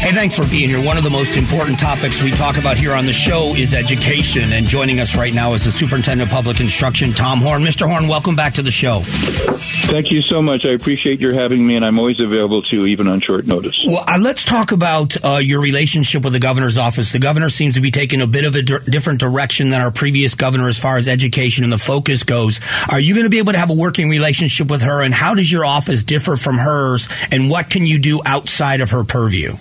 Hey, thanks for being here. One of the most important topics we talk about here on the show is education. And joining us right now is the Superintendent of Public Instruction, Tom Horne. Mr. Horne, welcome back to the show. Thank you so much. I appreciate your having me, and I'm always available to, you, even on short notice. Well, uh, let's talk about uh, your relationship with the governor's office. The governor seems to be taking a bit of a di- different direction than our previous governor as far as education and the focus goes. Are you going to be able to have a working relationship with her, and how does your office differ from hers, and what can you do outside of her purview?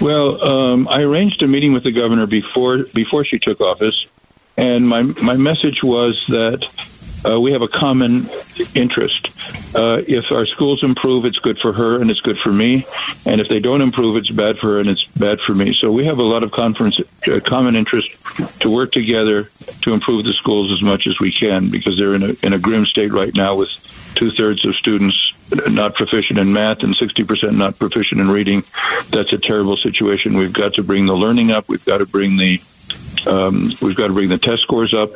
Well, um, I arranged a meeting with the governor before before she took office, and my my message was that uh, we have a common interest. Uh, if our schools improve, it's good for her and it's good for me, and if they don't improve, it's bad for her and it's bad for me. So we have a lot of conference uh, common interest to work together to improve the schools as much as we can because they're in a in a grim state right now with two thirds of students not proficient in math and 60% not proficient in reading. That's a terrible situation. We've got to bring the learning up. We've got to bring the um, we've got to bring the test scores up,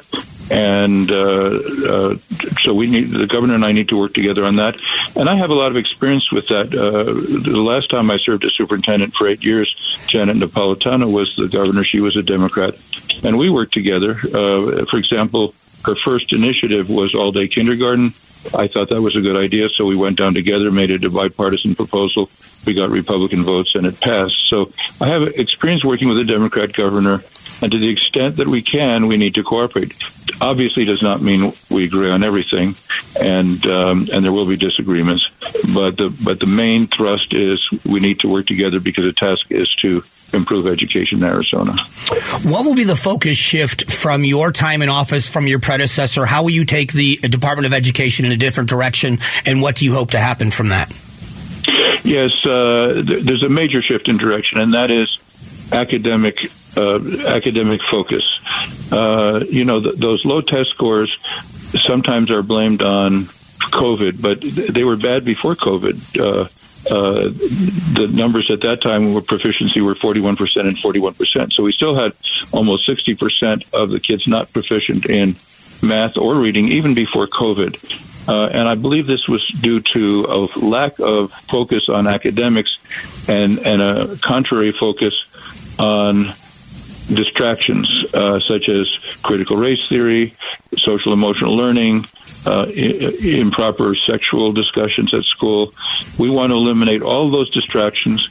and uh, uh, so we need the governor and I need to work together on that. And I have a lot of experience with that. Uh, the last time I served as superintendent for eight years, Janet Napolitano was the governor. She was a Democrat, and we worked together. Uh, for example, her first initiative was all day kindergarten. I thought that was a good idea, so we went down together, made it a bipartisan proposal. We got Republican votes, and it passed. So I have experience working with a Democrat governor, and to the extent that we can, we need to cooperate. Obviously, does not mean we agree on everything, and um, and there will be disagreements. But the but the main thrust is we need to work together because the task is to improve education in Arizona. What will be the focus shift from your time in office from your predecessor? How will you take the Department of Education in a different direction, and what do you hope to happen from that? Yes, uh, th- there's a major shift in direction, and that is academic uh, academic focus. Uh, you know, th- those low test scores sometimes are blamed on COVID, but they were bad before COVID. Uh, uh, the numbers at that time were proficiency were 41% and 41%. So we still had almost 60% of the kids not proficient in math or reading even before COVID. Uh, and I believe this was due to a lack of focus on academics and, and a contrary focus on distractions uh, such as critical race theory, social emotional learning, uh, I- improper sexual discussions at school. We want to eliminate all those distractions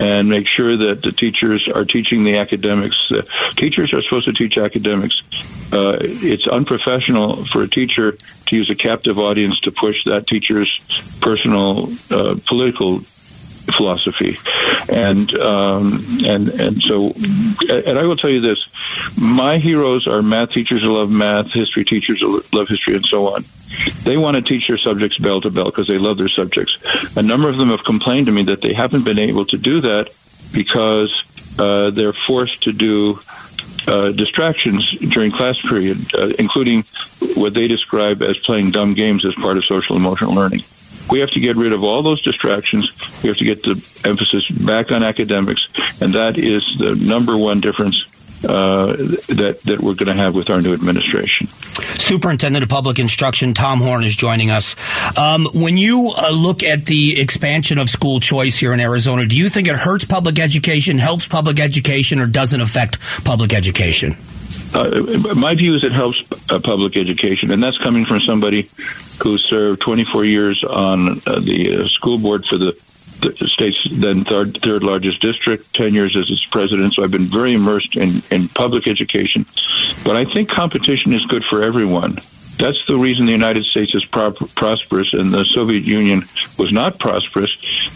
and make sure that the teachers are teaching the academics. Uh, teachers are supposed to teach academics. Uh, it's unprofessional for a teacher to use a captive audience to push that teacher's personal uh, political philosophy, and um, and and so, and I will tell you this: my heroes are math teachers who love math, history teachers who love history, and so on. They want to teach their subjects bell to bell because they love their subjects. A number of them have complained to me that they haven't been able to do that because uh, they're forced to do uh, distractions during class period, uh, including what they describe as playing dumb games as part of social emotional learning. We have to get rid of all those distractions. We have to get the emphasis back on academics, and that is the number one difference uh, that that we're going to have with our new administration. Superintendent of Public Instruction Tom Horne is joining us. Um, when you uh, look at the expansion of school choice here in Arizona, do you think it hurts public education, helps public education, or doesn't affect public education? Uh, my view is it helps uh, public education, and that's coming from somebody who served 24 years on uh, the uh, school board for the, the state's then third, third largest district, 10 years as its president. So I've been very immersed in, in public education. But I think competition is good for everyone. That's the reason the United States is pro- prosperous and the Soviet Union was not prosperous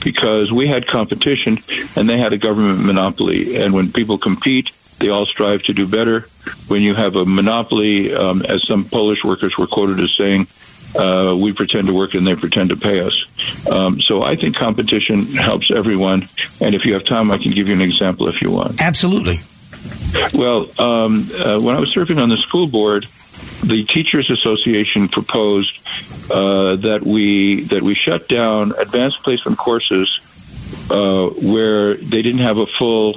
because we had competition and they had a government monopoly. And when people compete, they all strive to do better. When you have a monopoly, um, as some Polish workers were quoted as saying, uh, we pretend to work and they pretend to pay us. Um, so I think competition helps everyone. And if you have time, I can give you an example if you want. Absolutely. Well, um, uh, when I was serving on the school board, the Teachers Association proposed uh, that we that we shut down advanced placement courses uh, where they didn't have a full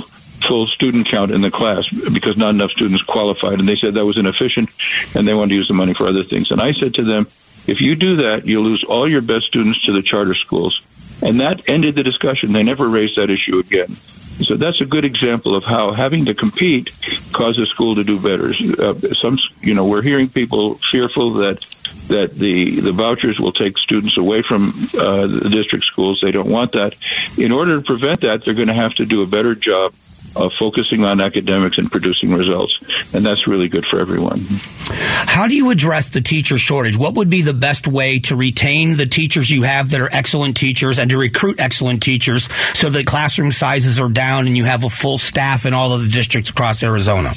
full student count in the class because not enough students qualified. And they said that was inefficient and they wanted to use the money for other things. And I said to them, if you do that, you'll lose all your best students to the charter schools. And that ended the discussion. They never raised that issue again. So that's a good example of how having to compete causes school to do better. Uh, some, you know, we're hearing people fearful that that the the vouchers will take students away from uh, the district schools. They don't want that. In order to prevent that, they're going to have to do a better job of focusing on academics and producing results. And that's really good for everyone. How do you address the teacher shortage? What would be the best way to retain the teachers you have that are excellent teachers and to recruit excellent teachers so that classroom sizes are down and you have a full staff in all of the districts across Arizona?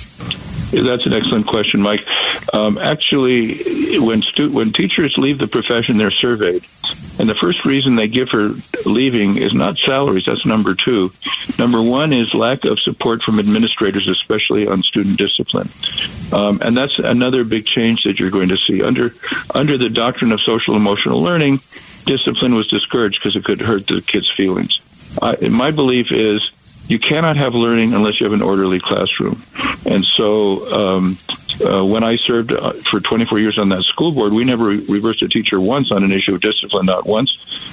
That's an excellent question, Mike. Um, actually, when stu- when teachers leave the profession, they're surveyed, and the first reason they give for leaving is not salaries. That's number two. Number one is lack of support from administrators, especially on student discipline, um, and that's another big change that you're going to see under under the doctrine of social emotional learning. Discipline was discouraged because it could hurt the kids' feelings. My belief is you cannot have learning unless you have an orderly classroom. And so, um, uh, when I served uh, for 24 years on that school board, we never reversed a teacher once on an issue of discipline. Not once.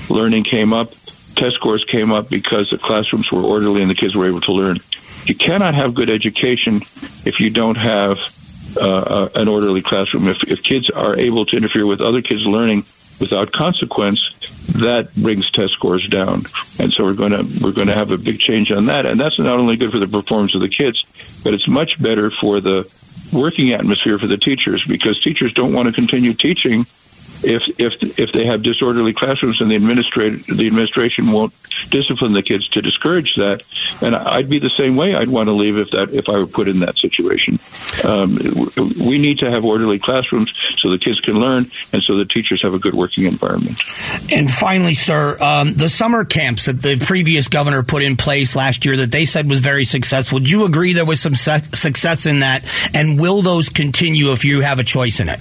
Learning came up, test scores came up because the classrooms were orderly and the kids were able to learn. You cannot have good education if you don't have uh, uh an orderly classroom. If, if kids are able to interfere with other kids' learning without consequence, that brings test scores down. And so we're going to we're going to have a big change on that. And that's not only good for the performance of the kids, but it's much better for the working atmosphere for the teachers because teachers don't want to continue teaching if if if they have disorderly classrooms and the administrator the administration won't discipline the kids to discourage that, and I'd be the same way. I'd want to leave if that if I were put in that situation. Um, we need to have orderly classrooms so the kids can learn and so the teachers have a good working environment. And finally, sir, um, the summer camps that the previous governor put in place last year that they said was very successful. Do you agree there was some success in that? And will those continue if you have a choice in it?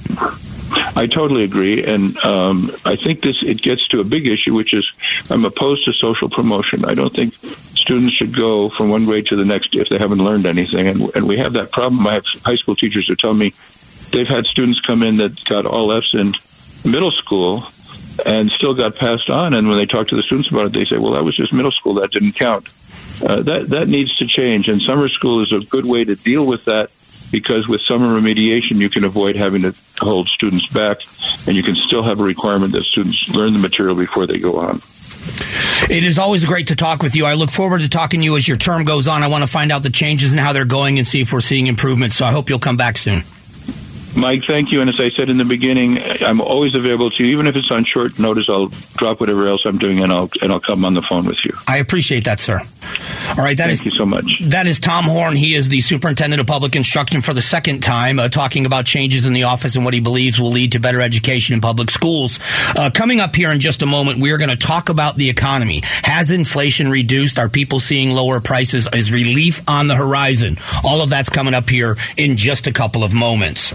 I totally agree, and um, I think this it gets to a big issue, which is I'm opposed to social promotion. I don't think students should go from one grade to the next if they haven't learned anything, and, and we have that problem. I have high school teachers who tell me they've had students come in that got all Fs in middle school and still got passed on, and when they talk to the students about it, they say, "Well, that was just middle school; that didn't count." Uh, that that needs to change, and summer school is a good way to deal with that because with summer remediation, you can avoid having to hold students back, and you can still have a requirement that students learn the material before they go on. It is always great to talk with you. I look forward to talking to you as your term goes on. I want to find out the changes and how they're going and see if we're seeing improvements. So I hope you'll come back soon. Mike, thank you. And as I said in the beginning, I'm always available to you, even if it's on short notice. I'll drop whatever else I'm doing, and I'll and I'll come on the phone with you. I appreciate that, sir. All right, that thank is, you so much. That is Tom Horne. He is the superintendent of public instruction for the second time, uh, talking about changes in the office and what he believes will lead to better education in public schools. Uh, coming up here in just a moment, we are going to talk about the economy. Has inflation reduced? Are people seeing lower prices? Is relief on the horizon? All of that's coming up here in just a couple of moments.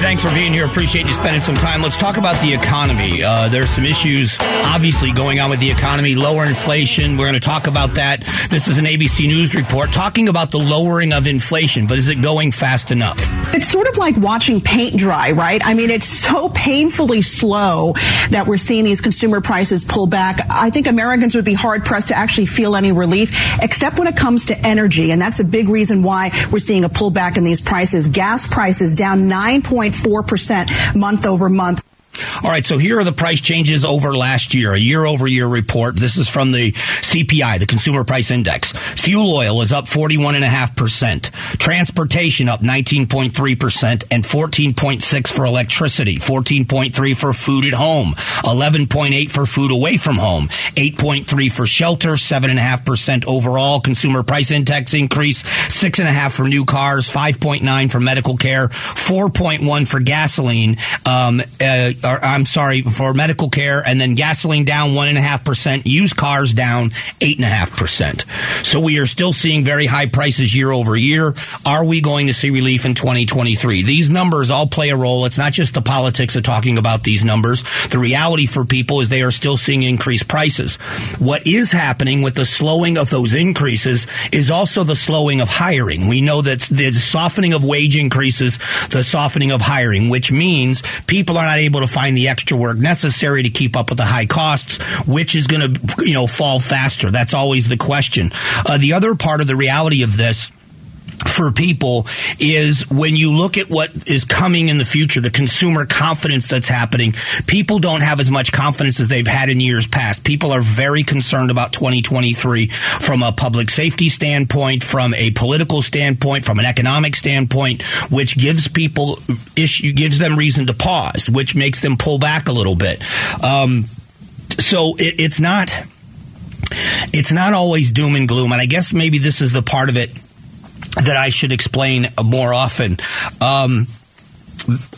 Thanks for being here. Appreciate you spending some time. Let's talk about the economy. Uh, there's some issues, obviously, going on with the economy. Lower inflation. We're going to talk about that. This is an ABC News report talking about the lowering of inflation, but is it going fast enough? It's sort of like watching paint dry, right? I mean, it's so painfully slow that we're seeing these consumer prices pull back. I think Americans would be hard pressed to actually feel any relief, except when it comes to energy. And that's a big reason why we're seeing a pullback in these prices. Gas prices down 9.5 4% month over month. All right, so here are the price changes over last year, a year over year report. This is from the CPI, the Consumer Price Index. Fuel oil is up 41.5%. Transportation up 19.3% and 14.6 for electricity, 14.3 for food at home, 11.8 for food away from home, 8.3 for shelter, 7.5% overall. Consumer Price Index increase, 6.5 for new cars, 5.9 for medical care, 4.1 for gasoline, um, uh, or I'm sorry, for medical care, and then gasoline down one and a half percent, used cars down eight and a half percent. So we are still seeing very high prices year over year. Are we going to see relief in 2023? These numbers all play a role. It's not just the politics of talking about these numbers. The reality for people is they are still seeing increased prices. What is happening with the slowing of those increases is also the slowing of hiring. We know that the softening of wage increases, the softening of hiring, which means people are not able to find the extra work necessary to keep up with the high costs, which is going to, you know, fall faster. That's always the question. Uh, the other part of the reality of this for people is when you look at what is coming in the future, the consumer confidence that's happening, people don't have as much confidence as they've had in years past. People are very concerned about 2023 from a public safety standpoint, from a political standpoint, from an economic standpoint, which gives people issue, gives them reason to pause, which makes them pull back a little bit. Um, so it, it's not, it's not always doom and gloom. And I guess maybe this is the part of it that I should explain more often. Um,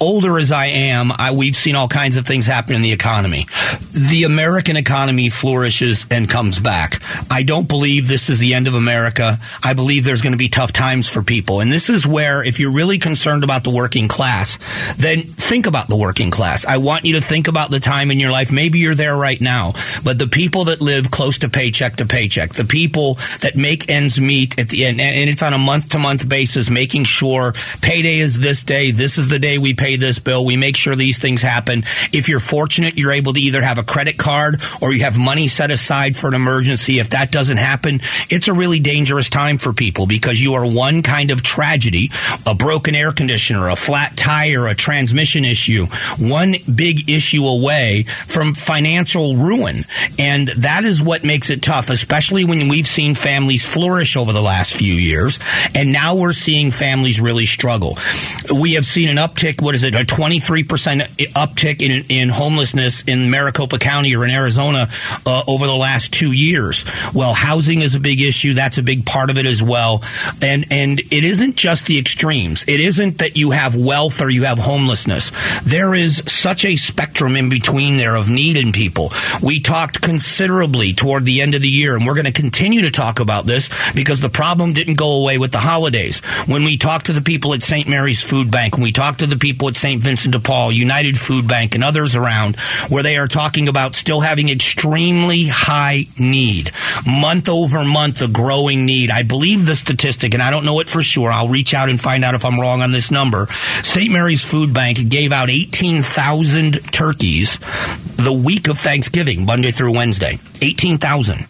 older as I am, I, we've seen all kinds of things happen in the economy. The American economy flourishes and comes back. I don't believe this is the end of America. I believe there's going to be tough times for people. And this is where, if you're really concerned about the working class, then think about the working class. I want you to think about the time in your life. Maybe you're there right now, but the people that live close to paycheck to paycheck, the people that make ends meet at the end, and it's on a month to month basis, making sure payday is this day, this is the day we pay this bill. We make sure these things happen. If you're fortunate, you're able to either have a credit card or you have money set aside for an emergency. If that doesn't happen, it's a really dangerous time for people because you are one kind of tragedy, a broken air conditioner, a flat tire, a transmission issue, one big issue away from financial ruin. And that is what makes it tough, especially when we've seen families flourish over the last few years. And now we're seeing families really struggle. We have seen an uptick uptick. What is it? A 23% uptick in, in homelessness in Maricopa County or in Arizona uh, over the last two years. Well, housing is a big issue. That's a big part of it as well. And, and it isn't just the extremes. It isn't that you have wealth or you have homelessness. There is such a spectrum in between there of need in people. We talked considerably toward the end of the year, and we're going to continue to talk about this because the problem didn't go away with the holidays. When we talked to the people at St. Mary's Food Bank, when we talked to the people at St. Vincent de Paul, United Food Bank, and others around where they are talking about still having extremely high need. Month over month, a growing need. I believe the statistic, and I don't know it for sure. I'll reach out and find out if I'm wrong on this number. St. Mary's Food Bank gave out 18,000 turkeys the week of Thanksgiving, Monday through Wednesday. 18,000.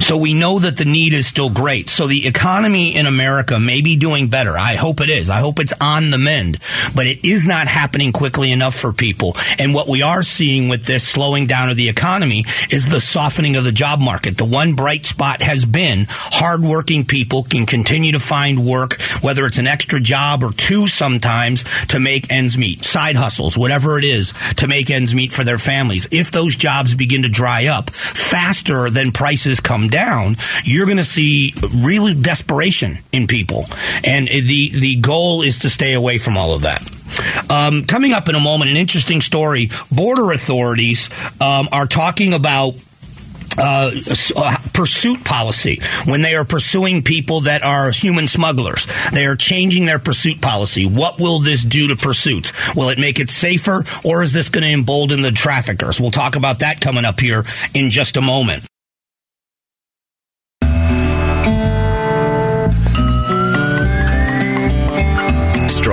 So we know that the need is still great. So the economy in America may be doing better. I hope it is. I hope it's on the mend, but it is not happening quickly enough for people. And what we are seeing with this slowing down of the economy is the softening of the job market. The one bright spot has been hardworking people can continue to find work, whether it's an extra job or two sometimes to make ends meet, side hustles, whatever it is to make ends meet for their families. If those jobs begin to dry up faster than prices come down, you're going to see really desperation in people. And the, the goal is to stay away from all of that. Um, coming up in a moment, an interesting story. Border authorities um, are talking about uh, uh, pursuit policy when they are pursuing people that are human smugglers. They are changing their pursuit policy. What will this do to pursuits? Will it make it safer or is this going to embolden the traffickers? We'll talk about that coming up here in just a moment.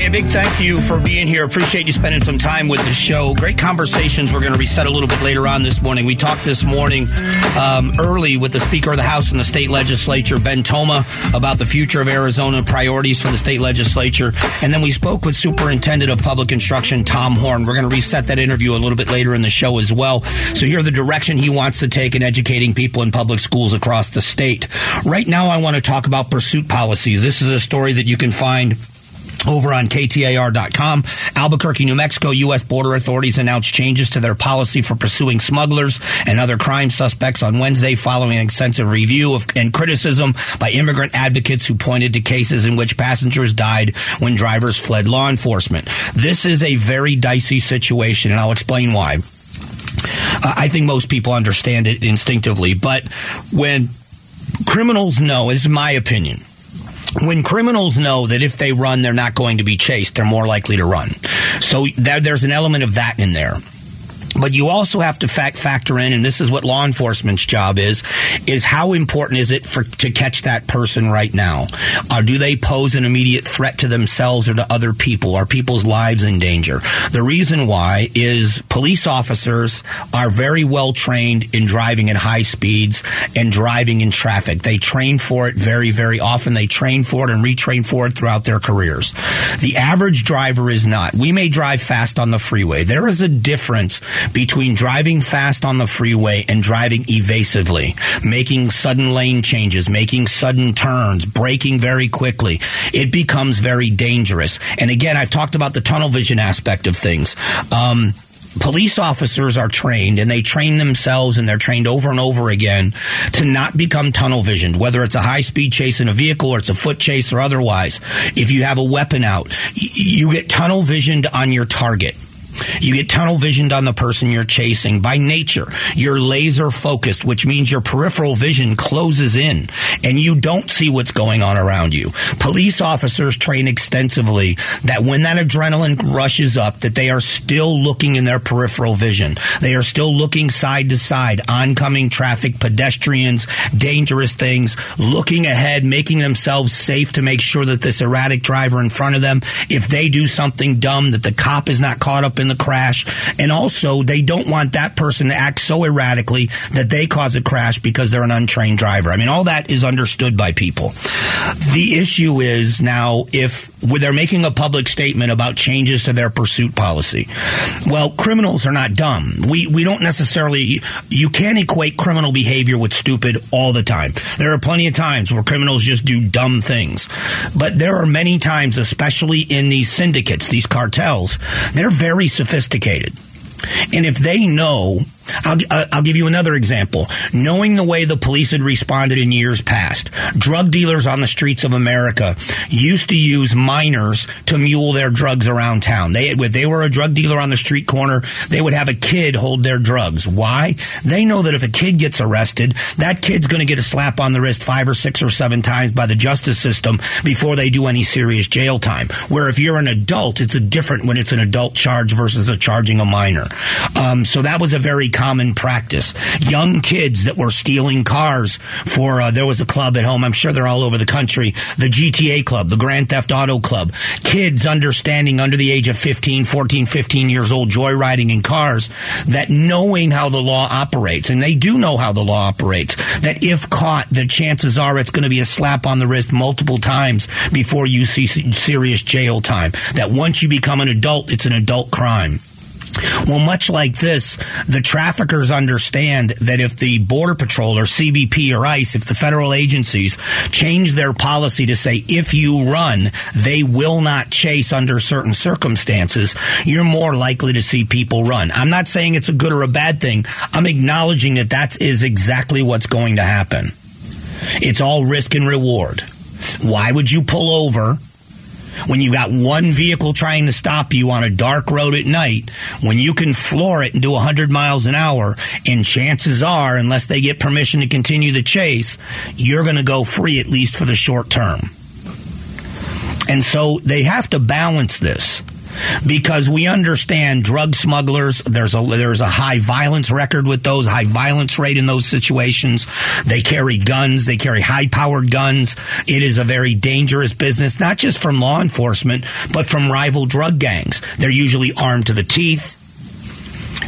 Hey, a big thank you for being here. Appreciate you spending some time with the show. Great conversations. We're going to reset a little bit later on this morning. We talked this morning um, early with the Speaker of the House and the state legislature, Ben Toma, about the future of Arizona priorities for the state legislature. And then we spoke with Superintendent of Public Instruction, Tom Horne. We're going to reset that interview a little bit later in the show as well. So hear the direction he wants to take in educating people in public schools across the state. Right now, I want to talk about pursuit policies. This is a story that you can find over on KTAR.com. Albuquerque, New Mexico, U.S. border authorities announced changes to their policy for pursuing smugglers and other crime suspects on Wednesday following an extensive review of, and criticism by immigrant advocates who pointed to cases in which passengers died when drivers fled law enforcement. This is a very dicey situation, and I'll explain why. I think most people understand it instinctively, but when criminals know, is my opinion, when criminals know that if they run, they're not going to be chased, they're more likely to run. So there, there's an element of that in there. But you also have to fact factor in, and this is what law enforcement's job is, is how important is it for to catch that person right now? Or do they pose an immediate threat to themselves or to other people? Are people's lives in danger? The reason why is police officers are very well trained in driving at high speeds and driving in traffic. They train for it very, very often. They train for it and retrain for it throughout their careers. The average driver is not. We may drive fast on the freeway. There is a difference between driving fast on the freeway and driving evasively, making sudden lane changes, making sudden turns, braking very quickly. It becomes very dangerous. And again, I've talked about the tunnel vision aspect of things. Um, police officers are trained and they train themselves and they're trained over and over again to not become tunnel visioned, whether it's a high speed chase in a vehicle or it's a foot chase or otherwise. If you have a weapon out, you get tunnel visioned on your target. You get tunnel visioned on the person you're chasing. By nature, you're laser focused, which means your peripheral vision closes in and you don't see what's going on around you. Police officers train extensively that when that adrenaline rushes up, that they are still looking in their peripheral vision. They are still looking side to side, oncoming traffic, pedestrians, dangerous things, looking ahead, making themselves safe to make sure that this erratic driver in front of them, if they do something dumb, that the cop is not caught up in the crash. And also, they don't want that person to act so erratically that they cause a crash because they're an untrained driver. I mean, all that is understood by people. The issue is now if they're making a public statement about changes to their pursuit policy. Well, criminals are not dumb. We we don't necessarily you can't equate criminal behavior with stupid all the time. There are plenty of times where criminals just do dumb things. But there are many times especially in these syndicates, these cartels, they're very sophisticated. And if they know I'll, I'll give you another example. Knowing the way the police had responded in years past, drug dealers on the streets of America used to use minors to mule their drugs around town. They, if they were a drug dealer on the street corner, they would have a kid hold their drugs. Why? They know that if a kid gets arrested, that kid's going to get a slap on the wrist five or six or seven times by the justice system before they do any serious jail time. Where if you're an adult, it's a different when it's an adult charge versus a charging a minor. Um, so that was a very common practice. Young kids that were stealing cars for, uh, there was a club at home, I'm sure they're all over the country, the GTA Club, the Grand Theft Auto Club. Kids understanding under the age of 15, 14, 15 years old, joyriding in cars, that knowing how the law operates, and they do know how the law operates, that if caught, the chances are it's going to be a slap on the wrist multiple times before you see serious jail time. That once you become an adult, it's an adult crime. Well, much like this, the traffickers understand that if the Border Patrol or CBP or ICE, if the federal agencies change their policy to say if you run, they will not chase under certain circumstances, you're more likely to see people run. I'm not saying it's a good or a bad thing. I'm acknowledging that that is exactly what's going to happen. It's all risk and reward. Why would you pull over when you've got one vehicle trying to stop you on a dark road at night, when you can floor it and do 100 miles an hour, and chances are, unless they get permission to continue the chase, you're going to go free at least for the short term. And so they have to balance this because we understand drug smugglers. There's a there's a high violence record with those, high violence rate in those situations. They carry guns. They carry high powered guns. It is a very dangerous business, not just from law enforcement, but from rival drug gangs. They're usually armed to the teeth.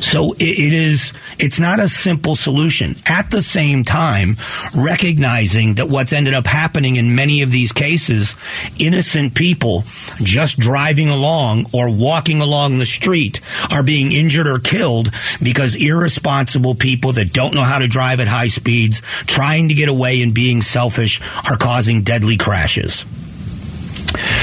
So it, is, it's not a simple solution. At the same time, recognizing that what's ended up happening in many of these cases, innocent people just driving along or walking along the street are being injured or killed because irresponsible people that don't know how to drive at high speeds, trying to get away and being selfish are causing deadly crashes.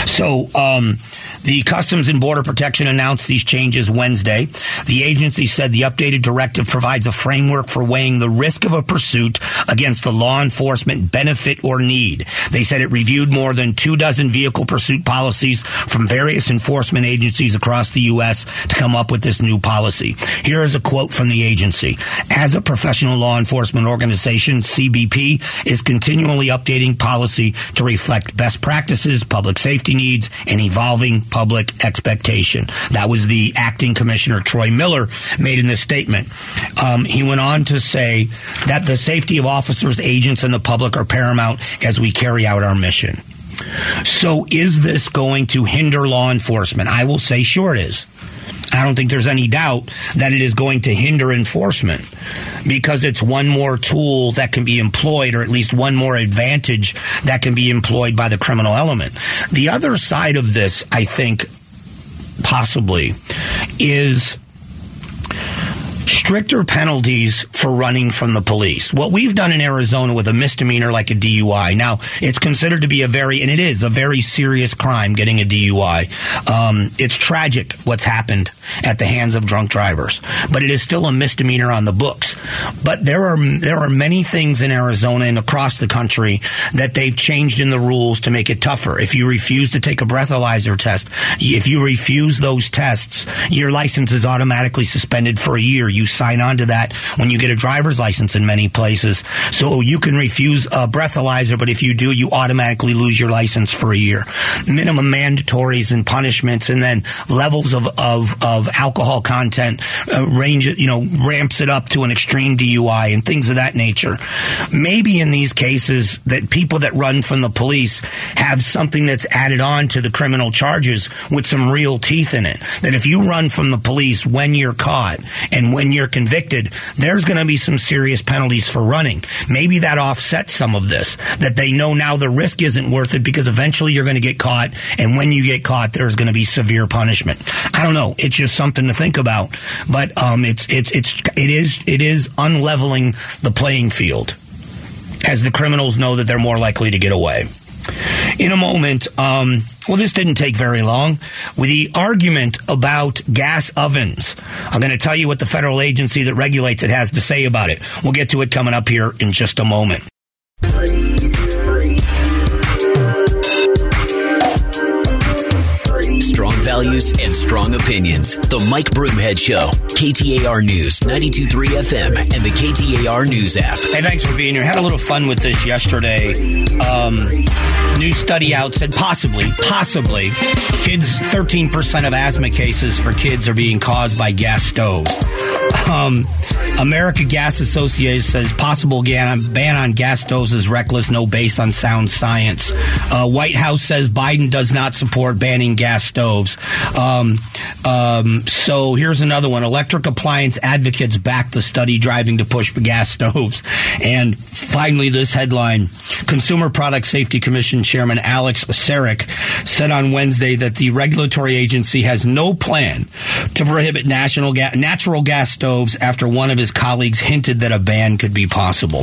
So, um, the Customs and Border Protection announced these changes Wednesday. The agency said the updated directive provides a framework for weighing the risk of a pursuit against the law enforcement benefit or need. They said it reviewed more than two dozen vehicle pursuit policies from various enforcement agencies across the U.S. to come up with this new policy. Here is a quote from the agency. As a professional law enforcement organization, CBP is continually updating policy to reflect best practices, public safety needs, and evolving public expectation. That was the acting commissioner, Troy Miller, made in this statement. Um, he went on to say that the safety of officers, agents, and the public are paramount as we carry out our mission. So, is this going to hinder law enforcement? I will say, sure, it is. I don't think there's any doubt that it is going to hinder enforcement because it's one more tool that can be employed, or at least one more advantage that can be employed by the criminal element. The other side of this, I think, possibly, is stricter penalties for running from the police. What we've done in Arizona with a misdemeanor like a DUI. Now, it's considered to be a very, and it is a very serious crime getting a DUI. Um, it's tragic what's happened at the hands of drunk drivers, but it is still a misdemeanor on the books. But there are there are many things in Arizona and across the country that they've changed in the rules to make it tougher. If you refuse to take a breathalyzer test, if you refuse those tests, your license is automatically suspended for a year. You sign on to that when you get a driver's license in many places. So you can refuse a breathalyzer, but if you do, you automatically lose your license for a year. Minimum mandatories and punishments, and then levels of of, of alcohol content uh, range, you know, ramps it up to an extreme DUI and things of that nature. Maybe in these cases that people that run from the police have something that's added on to the criminal charges with some real teeth in it. That if you run from the police when you're caught and when you're convicted, there's going to be some serious penalties for running. Maybe that offsets some of this, that they know now the risk isn't worth it because eventually you're going to get caught. And when you get caught, there's going to be severe punishment. I don't know. It's just something to think about. But um, it's, it's, it's, it is, it is unleveling the playing field as the criminals know that they're more likely to get away. In a moment, um, well, this didn't take very long. With the argument about gas ovens, I'm going to tell you what the federal agency that regulates it has to say about it. We'll get to it coming up here in just a moment. Values and strong opinions. The Mike Broomhead Show. KTAR News, 92.3 FM, and the KTAR News app. Hey, thanks for being here. Had a little fun with this yesterday. Um, new study out said possibly, possibly, kids, 13% of asthma cases for kids are being caused by gas stoves. Um, America Gas Association says possible ban, on gas stoves is reckless, no base on sound science. Uh, White House says Biden does not support banning gas stoves. Um, um, so here's another one. Electric appliance advocates back the study driving to push gas stoves. And finally, this headline Consumer Product Safety Commission Chairman Alex Saric said on Wednesday that the regulatory agency has no plan to prohibit national ga- natural gas stoves after one of his colleagues hinted that a ban could be possible.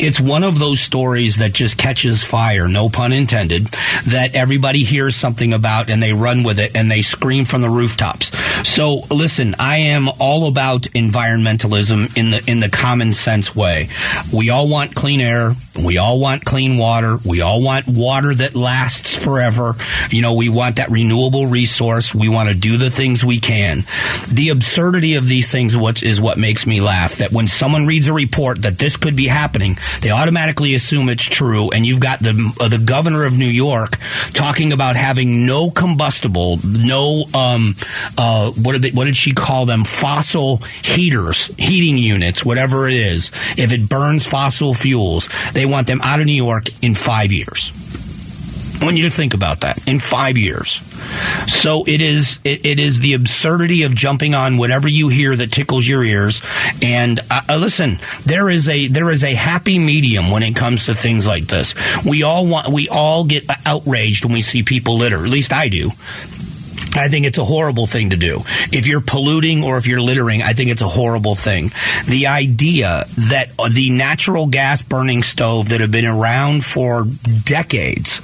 It's one of those stories that just catches fire, no pun intended, that everybody hears something about and they run with it and they scream from the rooftops. So listen, I am all about environmentalism in the in the common sense way. We all want clean air, we all want clean water, we all want water that lasts forever. You know, we want that renewable resource. We want to do the things we can. The absurdity of these things what is what makes me laugh that when someone reads a report that this could be happening, they automatically assume it's true and you've got the uh, the governor of New York talking about having no combustible, no um uh what did they, what did she call them? Fossil heaters, heating units, whatever it is. If it burns fossil fuels, they want them out of New York in 5 years. I want you to think about that in five years. So it is it, it is the absurdity of jumping on whatever you hear that tickles your ears. And uh, uh, listen, there is a there is a happy medium when it comes to things like this. We all want we all get outraged when we see people litter. At least I do. I think it's a horrible thing to do. If you're polluting or if you're littering, I think it's a horrible thing. The idea that the natural gas burning stove that have been around for decades,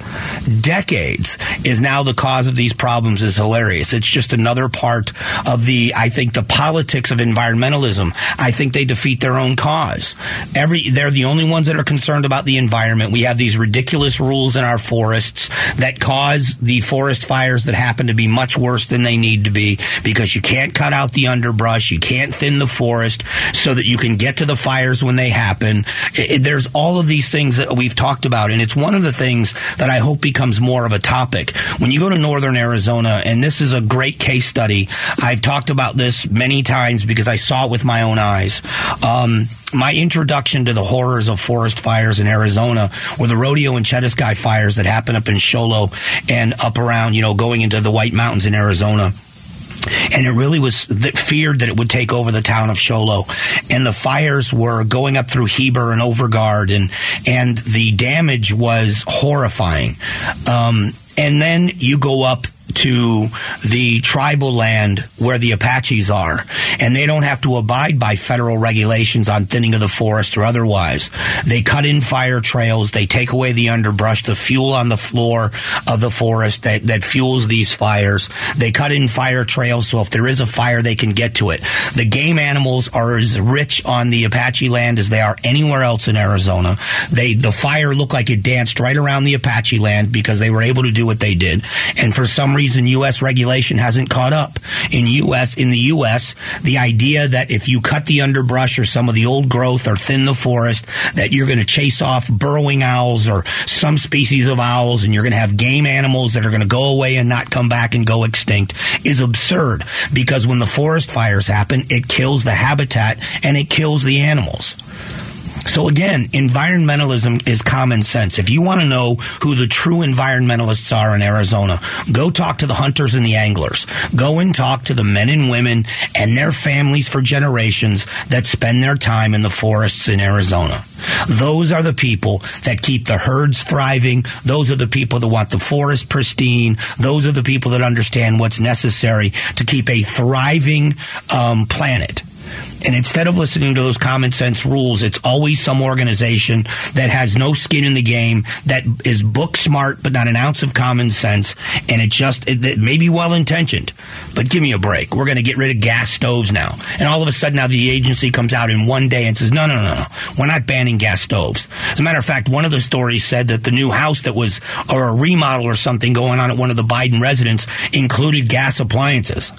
decades, is now the cause of these problems is hilarious. It's just another part of the, I think, the politics of environmentalism. I think they defeat their own cause. Every, they're the only ones that are concerned about the environment. We have these ridiculous rules in our forests that cause the forest fires that happen to be much worse than they need to be because you can't cut out the underbrush, you can't thin the forest so that you can get to the fires when they happen. It, it, there's all of these things that we've talked about, and it's one of the things that I hope becomes more of a topic. When you go to northern Arizona, and this is a great case study, I've talked about this many times because I saw it with my own eyes. Um, my introduction to the horrors of forest fires in Arizona were the Rodeo-Chediski fires that happened up in Show Low and up around, you know, going into the White Mountains in Arizona and it really was feared that it would take over the town of Show Low. And the fires were going up through Heber and Overgaard, and and the damage was horrifying. Um, and then you go up to the tribal land where the Apaches are, and they don't have to abide by federal regulations on thinning of the forest or otherwise. They cut in fire trails, they take away the underbrush, the fuel on the floor of the forest that, that fuels these fires. They cut in fire trails so if there is a fire, they can get to it. The game animals are as rich on the Apache land as they are anywhere else in Arizona. They the fire looked like it danced right around the Apache land because they were able to do what they did, and for some reason reason U.S. regulation hasn't caught up. In U.S. in the U.S., the idea that if you cut the underbrush or some of the old growth or thin the forest, that you're going to chase off burrowing owls or some species of owls, and you're going to have game animals that are going to go away and not come back and go extinct, is absurd. Because when the forest fires happen, it kills the habitat and it kills the animals. So again, environmentalism is common sense. If you want to know who the true environmentalists are in Arizona, go talk to the hunters and the anglers. Go and talk to the men and women and their families for generations that spend their time in the forests in Arizona. Those are the people that keep the herds thriving. Those are the people that want the forest pristine. Those are the people that understand what's necessary to keep a thriving um, planet. And instead of listening to those common sense rules, it's always some organization that has no skin in the game, that is book smart, but not an ounce of common sense. And it just, it, it may be well intentioned, but give me a break. We're going to get rid of gas stoves now. And all of a sudden now the agency comes out in one day and says, no, no, no, no. We're not banning gas stoves. As a matter of fact, one of the stories said that the new house that was, or a remodel or something going on at one of the Biden residents included gas appliances.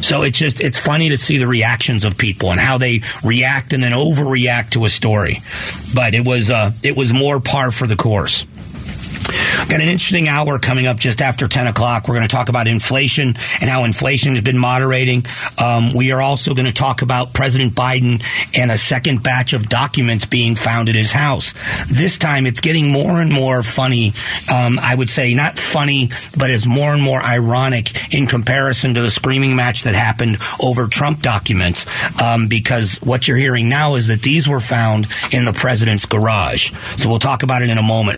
So it's just it's funny to see the reactions of people and how they react and then overreact to a story. But it was uh, it was more par for the course. Got an interesting hour coming up just after 10 o'clock. We're going to talk about inflation and how inflation has been moderating. Um, we are also going to talk about President Biden and a second batch of documents being found at his house. This time it's getting more and more funny. Um, I would say not funny, but it's more and more ironic in comparison to the screaming match that happened over Trump documents. Um, because what you're hearing now is that these were found in the president's garage. So we'll talk about it in a moment.